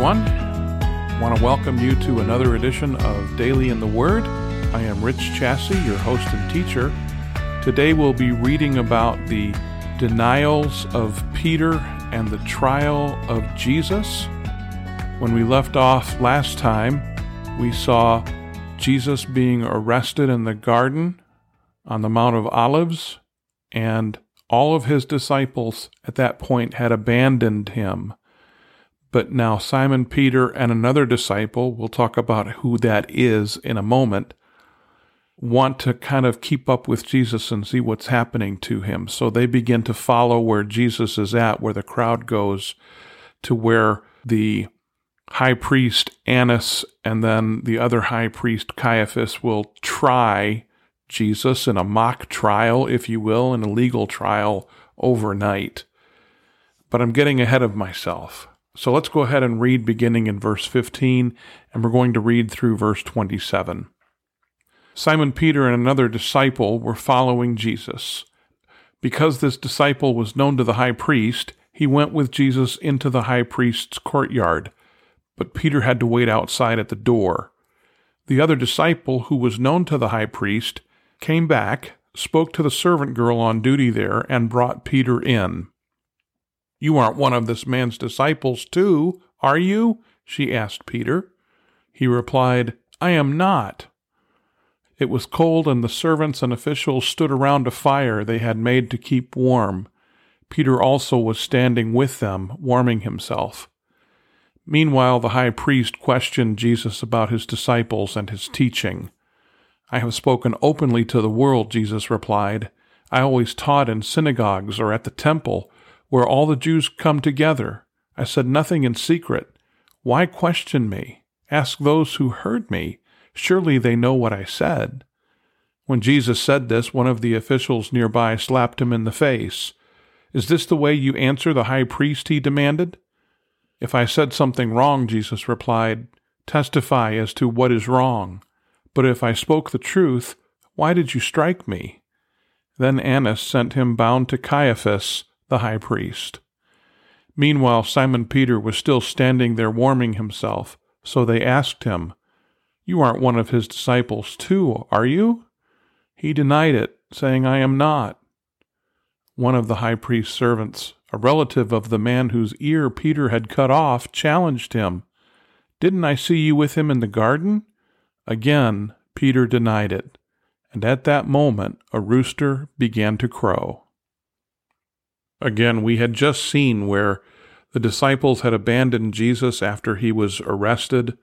everyone. I want to welcome you to another edition of Daily in the Word. I am Rich Chassie, your host and teacher. Today we'll be reading about the denials of Peter and the trial of Jesus. When we left off last time, we saw Jesus being arrested in the garden on the Mount of Olives, and all of his disciples at that point had abandoned him. But now Simon Peter and another disciple, we'll talk about who that is in a moment, want to kind of keep up with Jesus and see what's happening to him. So they begin to follow where Jesus is at, where the crowd goes, to where the high priest Annas and then the other high priest Caiaphas will try Jesus in a mock trial, if you will, in a legal trial overnight. But I'm getting ahead of myself. So let's go ahead and read beginning in verse 15, and we're going to read through verse 27. Simon Peter and another disciple were following Jesus. Because this disciple was known to the high priest, he went with Jesus into the high priest's courtyard, but Peter had to wait outside at the door. The other disciple, who was known to the high priest, came back, spoke to the servant girl on duty there, and brought Peter in. You aren't one of this man's disciples, too, are you? she asked Peter. He replied, I am not. It was cold, and the servants and officials stood around a fire they had made to keep warm. Peter also was standing with them, warming himself. Meanwhile, the high priest questioned Jesus about his disciples and his teaching. I have spoken openly to the world, Jesus replied. I always taught in synagogues or at the temple, where all the Jews come together. I said nothing in secret. Why question me? Ask those who heard me. Surely they know what I said. When Jesus said this, one of the officials nearby slapped him in the face. Is this the way you answer the high priest? he demanded. If I said something wrong, Jesus replied, testify as to what is wrong. But if I spoke the truth, why did you strike me? Then Annas sent him bound to Caiaphas, the high priest. Meanwhile, Simon Peter was still standing there warming himself, so they asked him, You aren't one of his disciples, too, are you? He denied it, saying, I am not. One of the high priest's servants, a relative of the man whose ear Peter had cut off, challenged him. Didn't I see you with him in the garden? Again, Peter denied it, and at that moment a rooster began to crow. Again, we had just seen where the disciples had abandoned Jesus after he was arrested,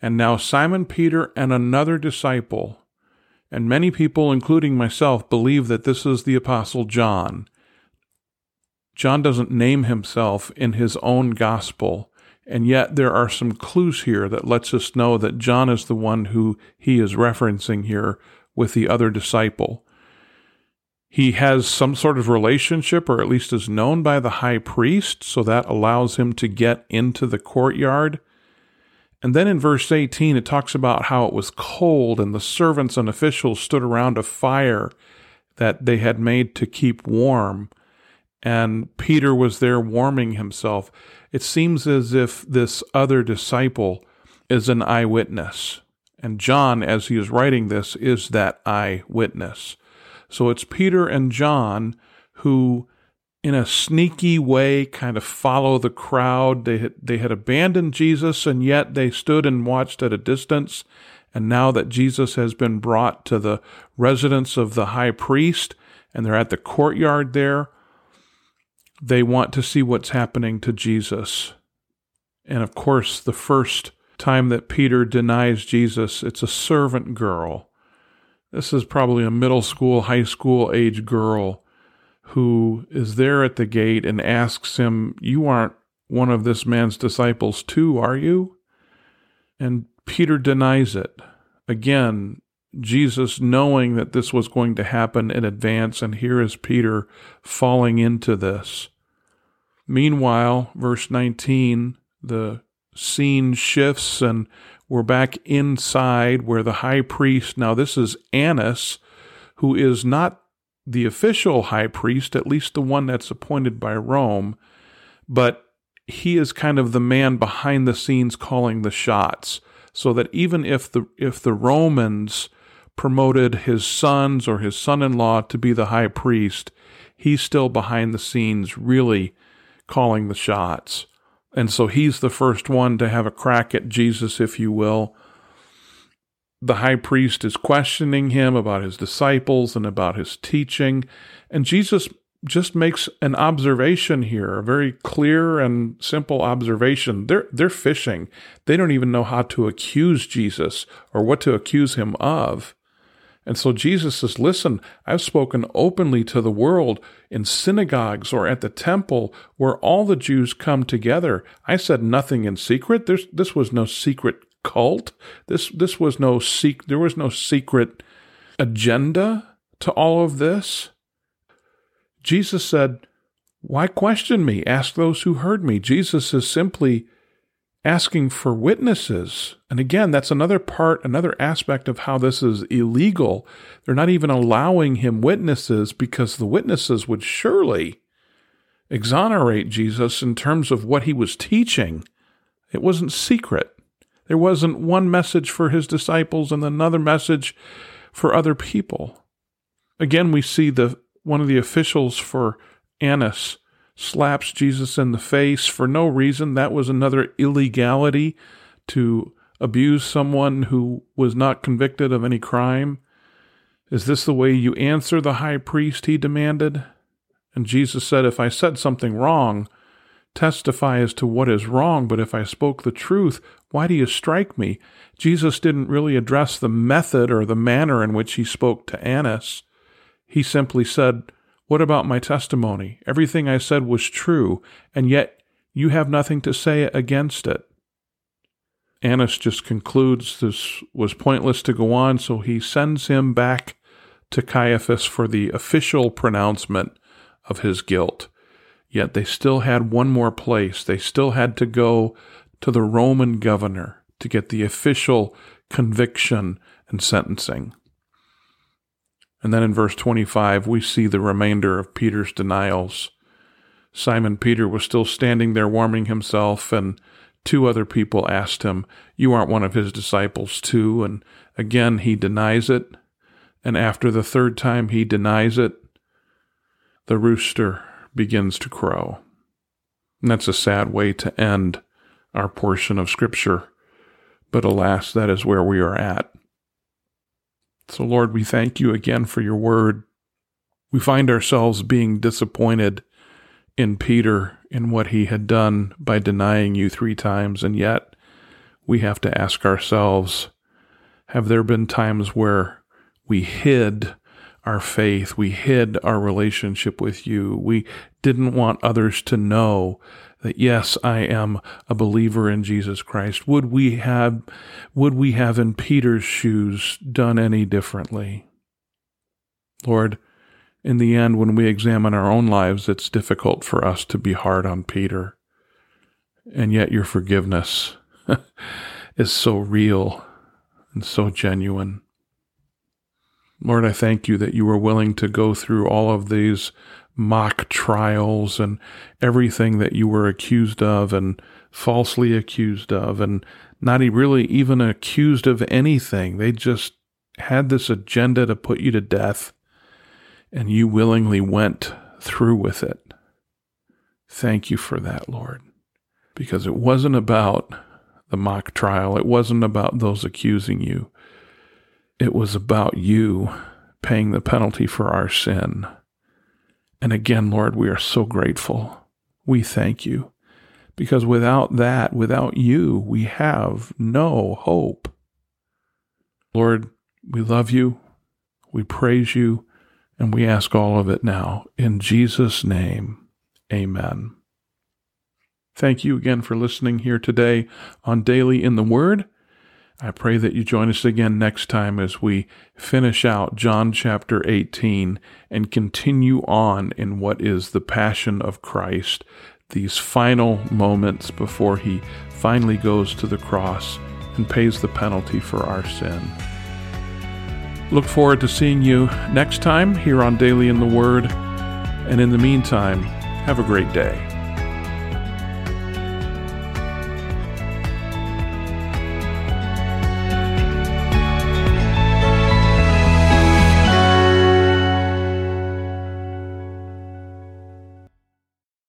and now Simon Peter and another disciple, and many people, including myself, believe that this is the Apostle John. John doesn't name himself in his own gospel, and yet there are some clues here that lets us know that John is the one who he is referencing here with the other disciple. He has some sort of relationship, or at least is known by the high priest, so that allows him to get into the courtyard. And then in verse 18, it talks about how it was cold, and the servants and officials stood around a fire that they had made to keep warm. And Peter was there warming himself it seems as if this other disciple is an eyewitness. And John, as he is writing this, is that eyewitness. So it's Peter and John who, in a sneaky way, kind of follow the crowd. They had, they had abandoned Jesus, and yet they stood and watched at a distance. And now that Jesus has been brought to the residence of the high priest, and they're at the courtyard there, they want to see what's happening to Jesus. And of course, the first time that Peter denies Jesus, it's a servant girl. This is probably a middle school, high school age girl who is there at the gate and asks him, You aren't one of this man's disciples, too, are you? And Peter denies it. Again, Jesus knowing that this was going to happen in advance, and here is Peter falling into this. Meanwhile, verse 19, the scene shifts and we're back inside where the high priest, now this is Annas, who is not the official high priest, at least the one that's appointed by Rome, but he is kind of the man behind the scenes calling the shots so that even if the if the Romans promoted his sons or his son-in-law to be the high priest he's still behind the scenes really calling the shots and so he's the first one to have a crack at Jesus if you will the high priest is questioning him about his disciples and about his teaching and Jesus just makes an observation here, a very clear and simple observation. They're they're fishing. They don't even know how to accuse Jesus or what to accuse him of. And so Jesus says, Listen, I've spoken openly to the world in synagogues or at the temple where all the Jews come together. I said nothing in secret. There's, this was no secret cult. This, this was no sec- there was no secret agenda to all of this. Jesus said, Why question me? Ask those who heard me. Jesus is simply asking for witnesses. And again, that's another part, another aspect of how this is illegal. They're not even allowing him witnesses because the witnesses would surely exonerate Jesus in terms of what he was teaching. It wasn't secret. There wasn't one message for his disciples and another message for other people. Again, we see the one of the officials for Annas slaps Jesus in the face for no reason. That was another illegality to abuse someone who was not convicted of any crime. Is this the way you answer the high priest? He demanded. And Jesus said, If I said something wrong, testify as to what is wrong, but if I spoke the truth, why do you strike me? Jesus didn't really address the method or the manner in which he spoke to Annas. He simply said, What about my testimony? Everything I said was true, and yet you have nothing to say against it. Annas just concludes this was pointless to go on, so he sends him back to Caiaphas for the official pronouncement of his guilt. Yet they still had one more place. They still had to go to the Roman governor to get the official conviction and sentencing. And then in verse 25, we see the remainder of Peter's denials. Simon Peter was still standing there warming himself, and two other people asked him, You aren't one of his disciples, too? And again, he denies it. And after the third time he denies it, the rooster begins to crow. And that's a sad way to end our portion of Scripture. But alas, that is where we are at. So, Lord, we thank you again for your word. We find ourselves being disappointed in Peter in what he had done by denying you three times, and yet we have to ask ourselves have there been times where we hid our faith, we hid our relationship with you, we didn't want others to know that yes, I am a believer in Jesus Christ. Would we have, would we have in Peter's shoes done any differently? Lord, in the end, when we examine our own lives, it's difficult for us to be hard on Peter. And yet your forgiveness is so real and so genuine. Lord, I thank you that you were willing to go through all of these mock trials and everything that you were accused of and falsely accused of and not really even accused of anything. They just had this agenda to put you to death and you willingly went through with it. Thank you for that, Lord, because it wasn't about the mock trial. It wasn't about those accusing you. It was about you paying the penalty for our sin. And again, Lord, we are so grateful. We thank you because without that, without you, we have no hope. Lord, we love you, we praise you, and we ask all of it now. In Jesus' name, amen. Thank you again for listening here today on Daily in the Word. I pray that you join us again next time as we finish out John chapter 18 and continue on in what is the passion of Christ, these final moments before he finally goes to the cross and pays the penalty for our sin. Look forward to seeing you next time here on Daily in the Word. And in the meantime, have a great day.